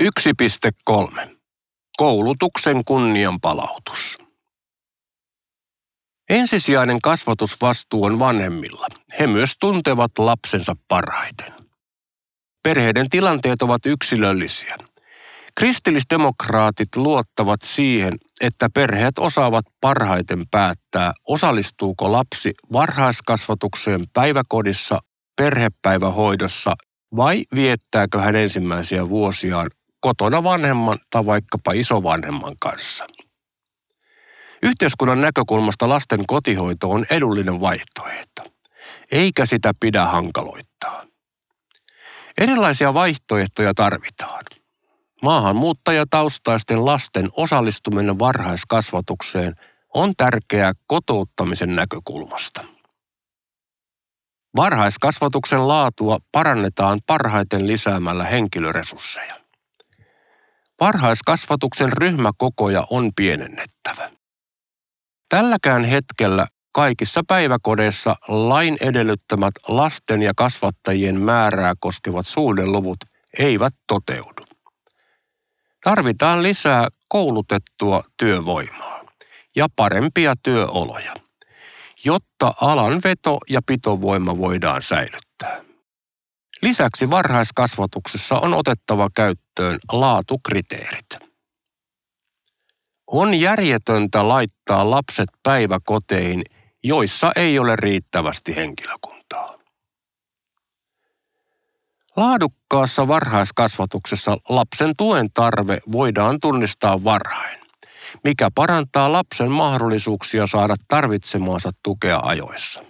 1.3. Koulutuksen kunnianpalautus. Ensisijainen kasvatusvastuu on vanhemmilla. He myös tuntevat lapsensa parhaiten. Perheiden tilanteet ovat yksilöllisiä. Kristillisdemokraatit luottavat siihen, että perheet osaavat parhaiten päättää, osallistuuko lapsi varhaiskasvatukseen päiväkodissa, perhepäivähoidossa vai viettääkö hän ensimmäisiä vuosiaan kotona vanhemman tai vaikkapa isovanhemman kanssa. Yhteiskunnan näkökulmasta lasten kotihoito on edullinen vaihtoehto, eikä sitä pidä hankaloittaa. Erilaisia vaihtoehtoja tarvitaan. Maahanmuuttajataustaisten lasten osallistuminen varhaiskasvatukseen on tärkeää kotouttamisen näkökulmasta. Varhaiskasvatuksen laatua parannetaan parhaiten lisäämällä henkilöresursseja. Varhaiskasvatuksen ryhmäkokoja on pienennettävä. Tälläkään hetkellä kaikissa päiväkodeissa lain edellyttämät lasten ja kasvattajien määrää koskevat suhdeluvut eivät toteudu. Tarvitaan lisää koulutettua työvoimaa ja parempia työoloja, jotta alan veto- ja pitovoima voidaan säilyttää. Lisäksi varhaiskasvatuksessa on otettava käyttöön laatukriteerit. On järjetöntä laittaa lapset päiväkoteihin, joissa ei ole riittävästi henkilökuntaa. Laadukkaassa varhaiskasvatuksessa lapsen tuen tarve voidaan tunnistaa varhain, mikä parantaa lapsen mahdollisuuksia saada tarvitsemaansa tukea ajoissa.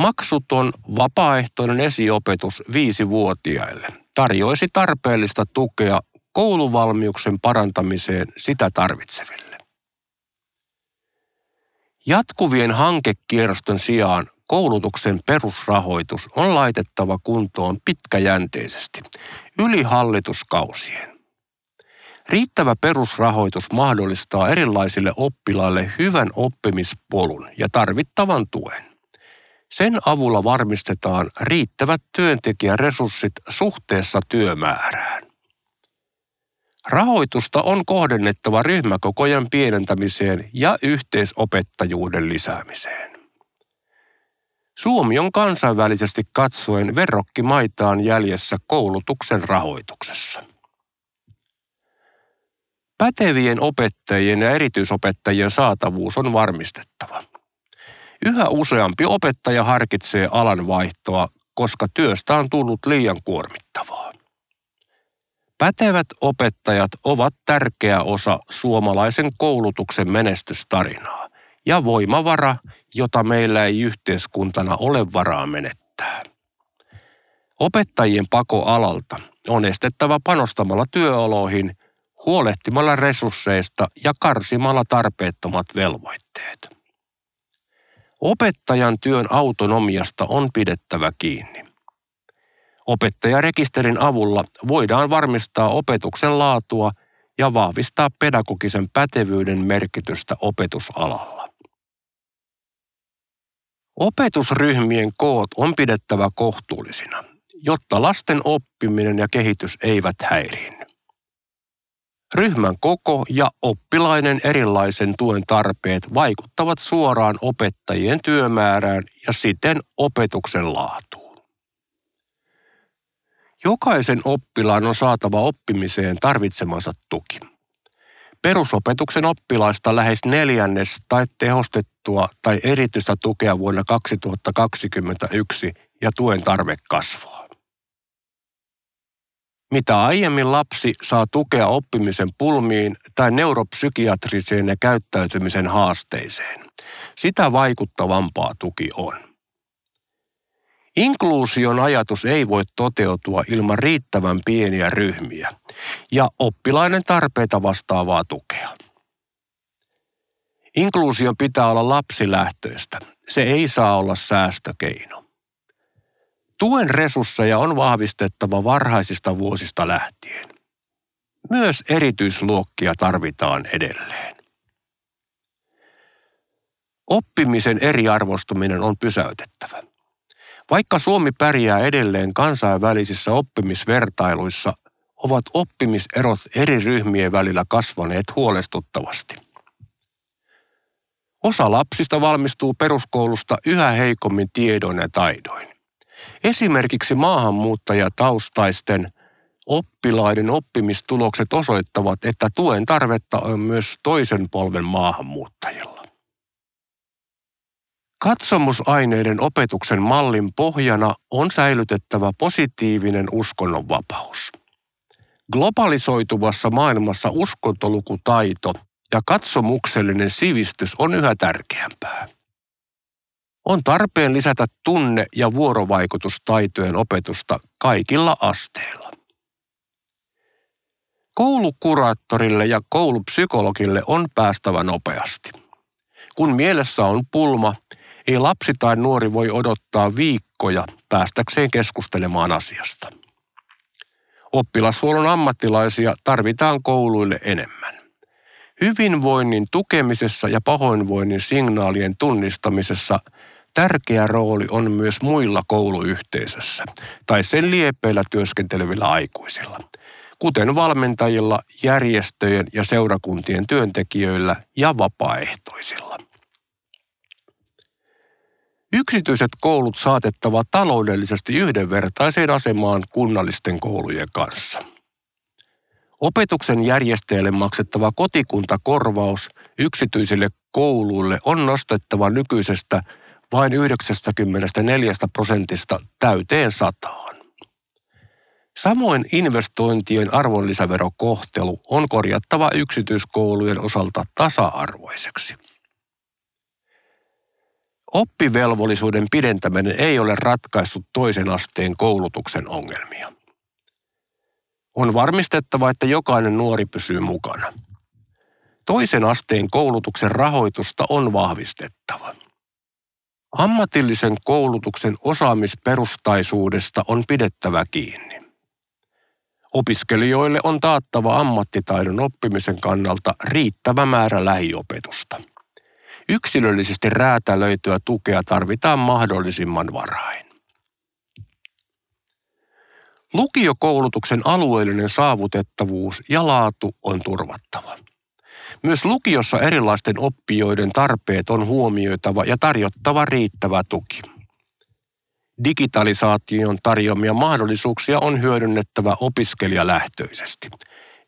Maksuton vapaaehtoinen esiopetus viisivuotiaille tarjoisi tarpeellista tukea kouluvalmiuksen parantamiseen sitä tarvitseville. Jatkuvien hankekierrosten sijaan koulutuksen perusrahoitus on laitettava kuntoon pitkäjänteisesti, yli hallituskausien. Riittävä perusrahoitus mahdollistaa erilaisille oppilaille hyvän oppimispolun ja tarvittavan tuen. Sen avulla varmistetaan riittävät työntekijäresurssit suhteessa työmäärään. Rahoitusta on kohdennettava ryhmäkokojen pienentämiseen ja yhteisopettajuuden lisäämiseen. Suomi on kansainvälisesti katsoen verrokkimaitaan jäljessä koulutuksen rahoituksessa. Pätevien opettajien ja erityisopettajien saatavuus on varmistettava. Yhä useampi opettaja harkitsee alan vaihtoa, koska työstä on tullut liian kuormittavaa. Pätevät opettajat ovat tärkeä osa suomalaisen koulutuksen menestystarinaa ja voimavara, jota meillä ei yhteiskuntana ole varaa menettää. Opettajien pako alalta on estettävä panostamalla työoloihin, huolehtimalla resursseista ja karsimalla tarpeettomat velvoitteet. Opettajan työn autonomiasta on pidettävä kiinni. Opettajarekisterin avulla voidaan varmistaa opetuksen laatua ja vahvistaa pedagogisen pätevyyden merkitystä opetusalalla. Opetusryhmien koot on pidettävä kohtuullisina, jotta lasten oppiminen ja kehitys eivät häiriinny. Ryhmän koko ja oppilainen erilaisen tuen tarpeet vaikuttavat suoraan opettajien työmäärään ja siten opetuksen laatuun. Jokaisen oppilaan on saatava oppimiseen tarvitsemansa tuki. Perusopetuksen oppilaista lähes neljännes tai tehostettua tai erityistä tukea vuonna 2021 ja tuen tarve kasvaa. Mitä aiemmin lapsi saa tukea oppimisen pulmiin tai neuropsykiatriseen ja käyttäytymisen haasteiseen, sitä vaikuttavampaa tuki on. Inkluusion ajatus ei voi toteutua ilman riittävän pieniä ryhmiä ja oppilainen tarpeita vastaavaa tukea. Inkluusion pitää olla lapsilähtöistä. Se ei saa olla säästökeino. Tuen resursseja on vahvistettava varhaisista vuosista lähtien. Myös erityisluokkia tarvitaan edelleen. Oppimisen eriarvostuminen on pysäytettävä. Vaikka Suomi pärjää edelleen kansainvälisissä oppimisvertailuissa, ovat oppimiserot eri ryhmien välillä kasvaneet huolestuttavasti. Osa lapsista valmistuu peruskoulusta yhä heikommin tiedoin ja taidoin. Esimerkiksi maahanmuuttajataustaisten oppilaiden oppimistulokset osoittavat, että tuen tarvetta on myös toisen polven maahanmuuttajilla. Katsomusaineiden opetuksen mallin pohjana on säilytettävä positiivinen uskonnonvapaus. Globalisoituvassa maailmassa uskontolukutaito ja katsomuksellinen sivistys on yhä tärkeämpää. On tarpeen lisätä tunne- ja vuorovaikutustaitojen opetusta kaikilla asteilla. Koulukuraattorille ja koulupsykologille on päästävä nopeasti. Kun mielessä on pulma, ei lapsi tai nuori voi odottaa viikkoja päästäkseen keskustelemaan asiasta. Oppilashuollon ammattilaisia tarvitaan kouluille enemmän. Hyvinvoinnin tukemisessa ja pahoinvoinnin signaalien tunnistamisessa tärkeä rooli on myös muilla kouluyhteisössä tai sen liepeillä työskentelevillä aikuisilla, kuten valmentajilla, järjestöjen ja seurakuntien työntekijöillä ja vapaaehtoisilla. Yksityiset koulut saatettava taloudellisesti yhdenvertaiseen asemaan kunnallisten koulujen kanssa. Opetuksen järjestäjälle maksettava kotikuntakorvaus yksityisille kouluille on nostettava nykyisestä vain 94 prosentista täyteen sataan. Samoin investointien arvonlisäverokohtelu on korjattava yksityiskoulujen osalta tasa-arvoiseksi. Oppivelvollisuuden pidentäminen ei ole ratkaissut toisen asteen koulutuksen ongelmia. On varmistettava, että jokainen nuori pysyy mukana. Toisen asteen koulutuksen rahoitusta on vahvistettava. Ammatillisen koulutuksen osaamisperustaisuudesta on pidettävä kiinni. Opiskelijoille on taattava ammattitaidon oppimisen kannalta riittävä määrä lähiopetusta. Yksilöllisesti räätälöityä tukea tarvitaan mahdollisimman varhain. Lukiokoulutuksen alueellinen saavutettavuus ja laatu on turvattava. Myös lukiossa erilaisten oppijoiden tarpeet on huomioitava ja tarjottava riittävä tuki. Digitalisaation tarjoamia mahdollisuuksia on hyödynnettävä opiskelijalähtöisesti,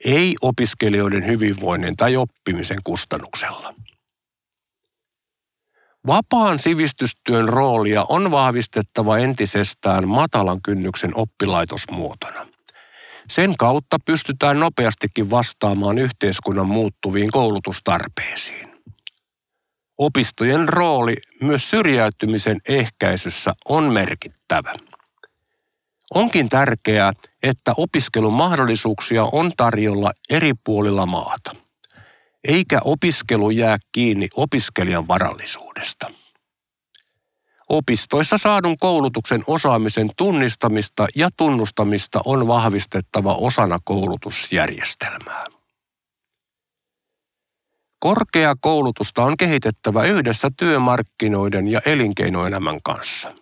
ei opiskelijoiden hyvinvoinnin tai oppimisen kustannuksella. Vapaan sivistystyön roolia on vahvistettava entisestään matalan kynnyksen oppilaitosmuotona. Sen kautta pystytään nopeastikin vastaamaan yhteiskunnan muuttuviin koulutustarpeisiin. Opistojen rooli myös syrjäytymisen ehkäisyssä on merkittävä. Onkin tärkeää, että opiskelun mahdollisuuksia on tarjolla eri puolilla maata eikä opiskelu jää kiinni opiskelijan varallisuudesta. Opistoissa saadun koulutuksen osaamisen tunnistamista ja tunnustamista on vahvistettava osana koulutusjärjestelmää. Korkeakoulutusta on kehitettävä yhdessä työmarkkinoiden ja elinkeinoelämän kanssa.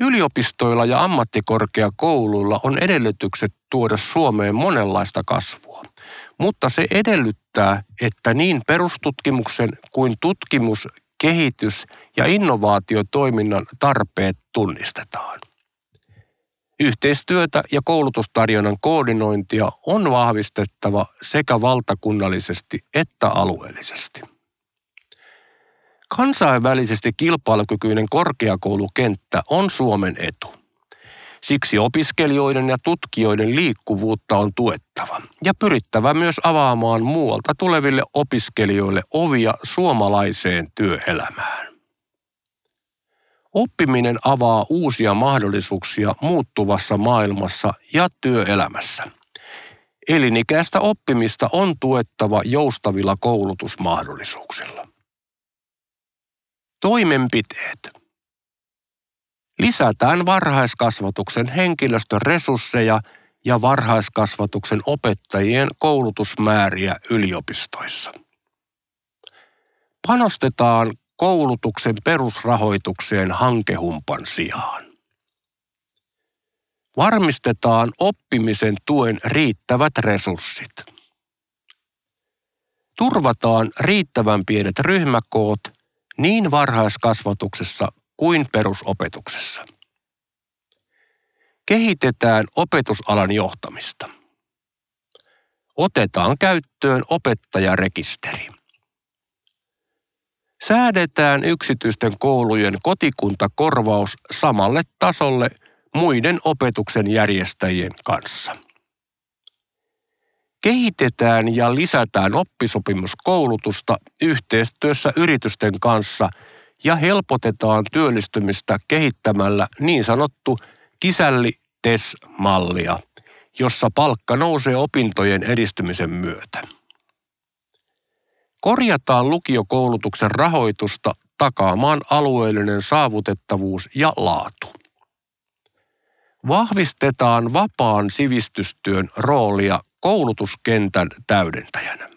Yliopistoilla ja ammattikorkeakouluilla on edellytykset tuoda Suomeen monenlaista kasvua – mutta se edellyttää, että niin perustutkimuksen kuin tutkimus, kehitys ja innovaatiotoiminnan tarpeet tunnistetaan. Yhteistyötä ja koulutustarjonnan koordinointia on vahvistettava sekä valtakunnallisesti että alueellisesti. Kansainvälisesti kilpailukykyinen korkeakoulukenttä on Suomen etu. Siksi opiskelijoiden ja tutkijoiden liikkuvuutta on tuettava ja pyrittävä myös avaamaan muualta tuleville opiskelijoille ovia suomalaiseen työelämään. Oppiminen avaa uusia mahdollisuuksia muuttuvassa maailmassa ja työelämässä. Elinikäistä oppimista on tuettava joustavilla koulutusmahdollisuuksilla. Toimenpiteet. Lisätään varhaiskasvatuksen henkilöstön resursseja ja varhaiskasvatuksen opettajien koulutusmääriä yliopistoissa. Panostetaan koulutuksen perusrahoitukseen hankehumpan sijaan. Varmistetaan oppimisen tuen riittävät resurssit. Turvataan riittävän pienet ryhmäkoot niin varhaiskasvatuksessa kuin perusopetuksessa. Kehitetään opetusalan johtamista. Otetaan käyttöön opettajarekisteri. Säädetään yksityisten koulujen kotikuntakorvaus samalle tasolle muiden opetuksen järjestäjien kanssa. Kehitetään ja lisätään oppisopimuskoulutusta yhteistyössä yritysten kanssa ja helpotetaan työllistymistä kehittämällä niin sanottu kisälli-TES-mallia, jossa palkka nousee opintojen edistymisen myötä. Korjataan lukiokoulutuksen rahoitusta takaamaan alueellinen saavutettavuus ja laatu. Vahvistetaan vapaan sivistystyön roolia koulutuskentän täydentäjänä.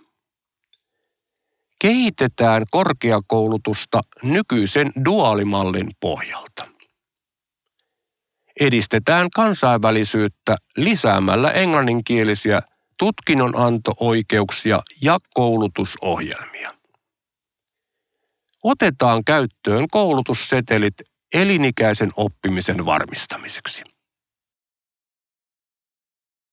Kehitetään korkeakoulutusta nykyisen duaalimallin pohjalta. Edistetään kansainvälisyyttä lisäämällä englanninkielisiä tutkinnonanto-oikeuksia ja koulutusohjelmia. Otetaan käyttöön koulutussetelit elinikäisen oppimisen varmistamiseksi.